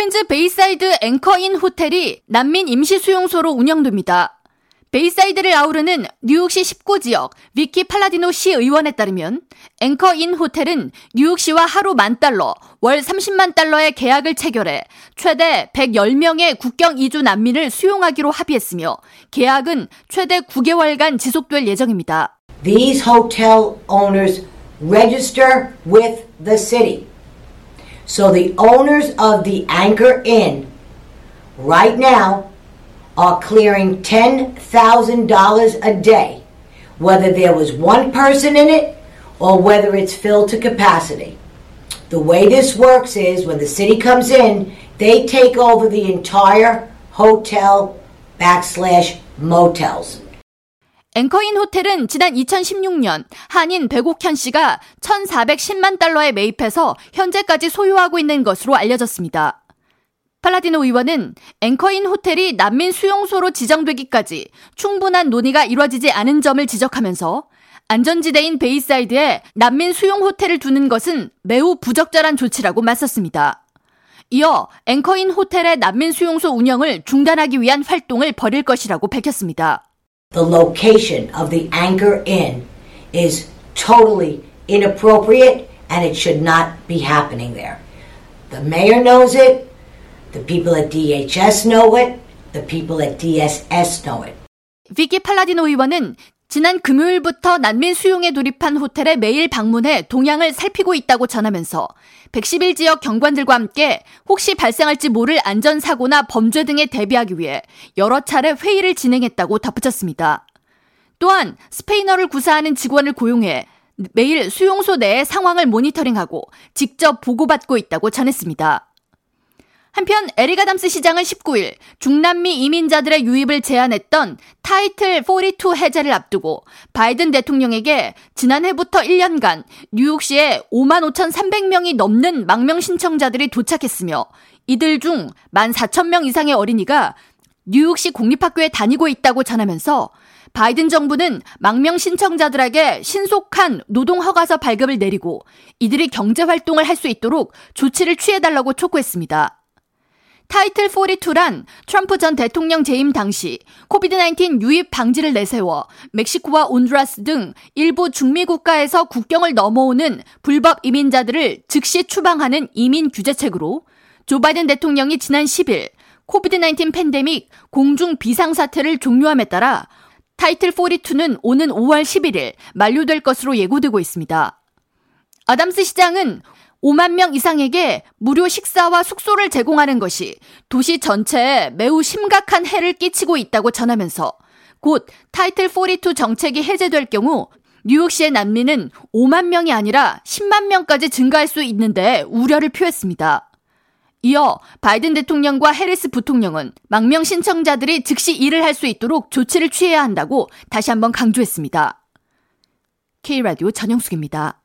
퀸즈 베이사이드 앵커인 호텔이 난민 임시 수용소로 운영됩니다. 베이사이드를 아우르는 뉴욕시 19지역 비키 팔라디노 시 의원에 따르면 앵커인 호텔은 뉴욕시와 하루 만 달러, 월 30만 달러의 계약을 체결해 최대 110명의 국경 이주 난민을 수용하기로 합의했으며 계약은 최대 9개월간 지속될 예정입니다. These hotel owners register with the city. So the owners of the Anchor Inn right now are clearing $10,000 a day, whether there was one person in it or whether it's filled to capacity. The way this works is when the city comes in, they take over the entire hotel backslash motels. 앵커인 호텔은 지난 2016년 한인 백옥현 씨가 1,410만 달러에 매입해서 현재까지 소유하고 있는 것으로 알려졌습니다. 팔라디노 의원은 앵커인 호텔이 난민 수용소로 지정되기까지 충분한 논의가 이루어지지 않은 점을 지적하면서 안전지대인 베이사이드에 난민 수용 호텔을 두는 것은 매우 부적절한 조치라고 맞섰습니다. 이어 앵커인 호텔의 난민 수용소 운영을 중단하기 위한 활동을 벌일 것이라고 밝혔습니다. The location of the Anchor Inn is totally inappropriate and it should not be happening there. The mayor knows it. The people at DHS know it. The people at DSS know it. 비키 팔라디노 의원은 지난 금요일부터 난민 수용에 돌입한 호텔에 매일 방문해 동향을 살피고 있다고 전하면서 110일 지역 경관들과 함께 혹시 발생할지 모를 안전사고나 범죄 등에 대비하기 위해 여러 차례 회의를 진행했다고 덧붙였습니다. 또한 스페인어를 구사하는 직원을 고용해 매일 수용소 내의 상황을 모니터링하고 직접 보고받고 있다고 전했습니다. 한편 에릭 아담스 시장은 19일 중남미 이민자들의 유입을 제한했던 타이틀 42 해제를 앞두고 바이든 대통령에게 지난해부터 1년간 뉴욕시에 5만 5,300명이 넘는 망명 신청자들이 도착했으며 이들 중 1만 4천 명 이상의 어린이가 뉴욕시 공립학교에 다니고 있다고 전하면서 바이든 정부는 망명 신청자들에게 신속한 노동 허가서 발급을 내리고 이들이 경제 활동을 할 수 있도록 조치를 취해달라고 촉구했습니다. 타이틀 42란 트럼프 전 대통령 재임 당시 코비드-19 유입 방지를 내세워 멕시코와 온두라스 등 일부 중미 국가에서 국경을 넘어오는 불법 이민자들을 즉시 추방하는 이민 규제책으로 조 바이든 대통령이 지난 10일 코비드-19 팬데믹 공중 비상 사태를 종료함에 따라 타이틀 42는 오는 5월 11일 만료될 것으로 예고되고 있습니다. 아담스 시장은 5만 명 이상에게 무료 식사와 숙소를 제공하는 것이 도시 전체에 매우 심각한 해를 끼치고 있다고 전하면서 곧 타이틀 42 정책이 해제될 경우 뉴욕시의 난민은 5만 명이 아니라 10만 명까지 증가할 수 있는데 우려를 표했습니다. 이어 바이든 대통령과 해리스 부통령은 망명 신청자들이 즉시 일을 할 수 있도록 조치를 취해야 한다고 다시 한번 강조했습니다. K라디오 전영숙입니다.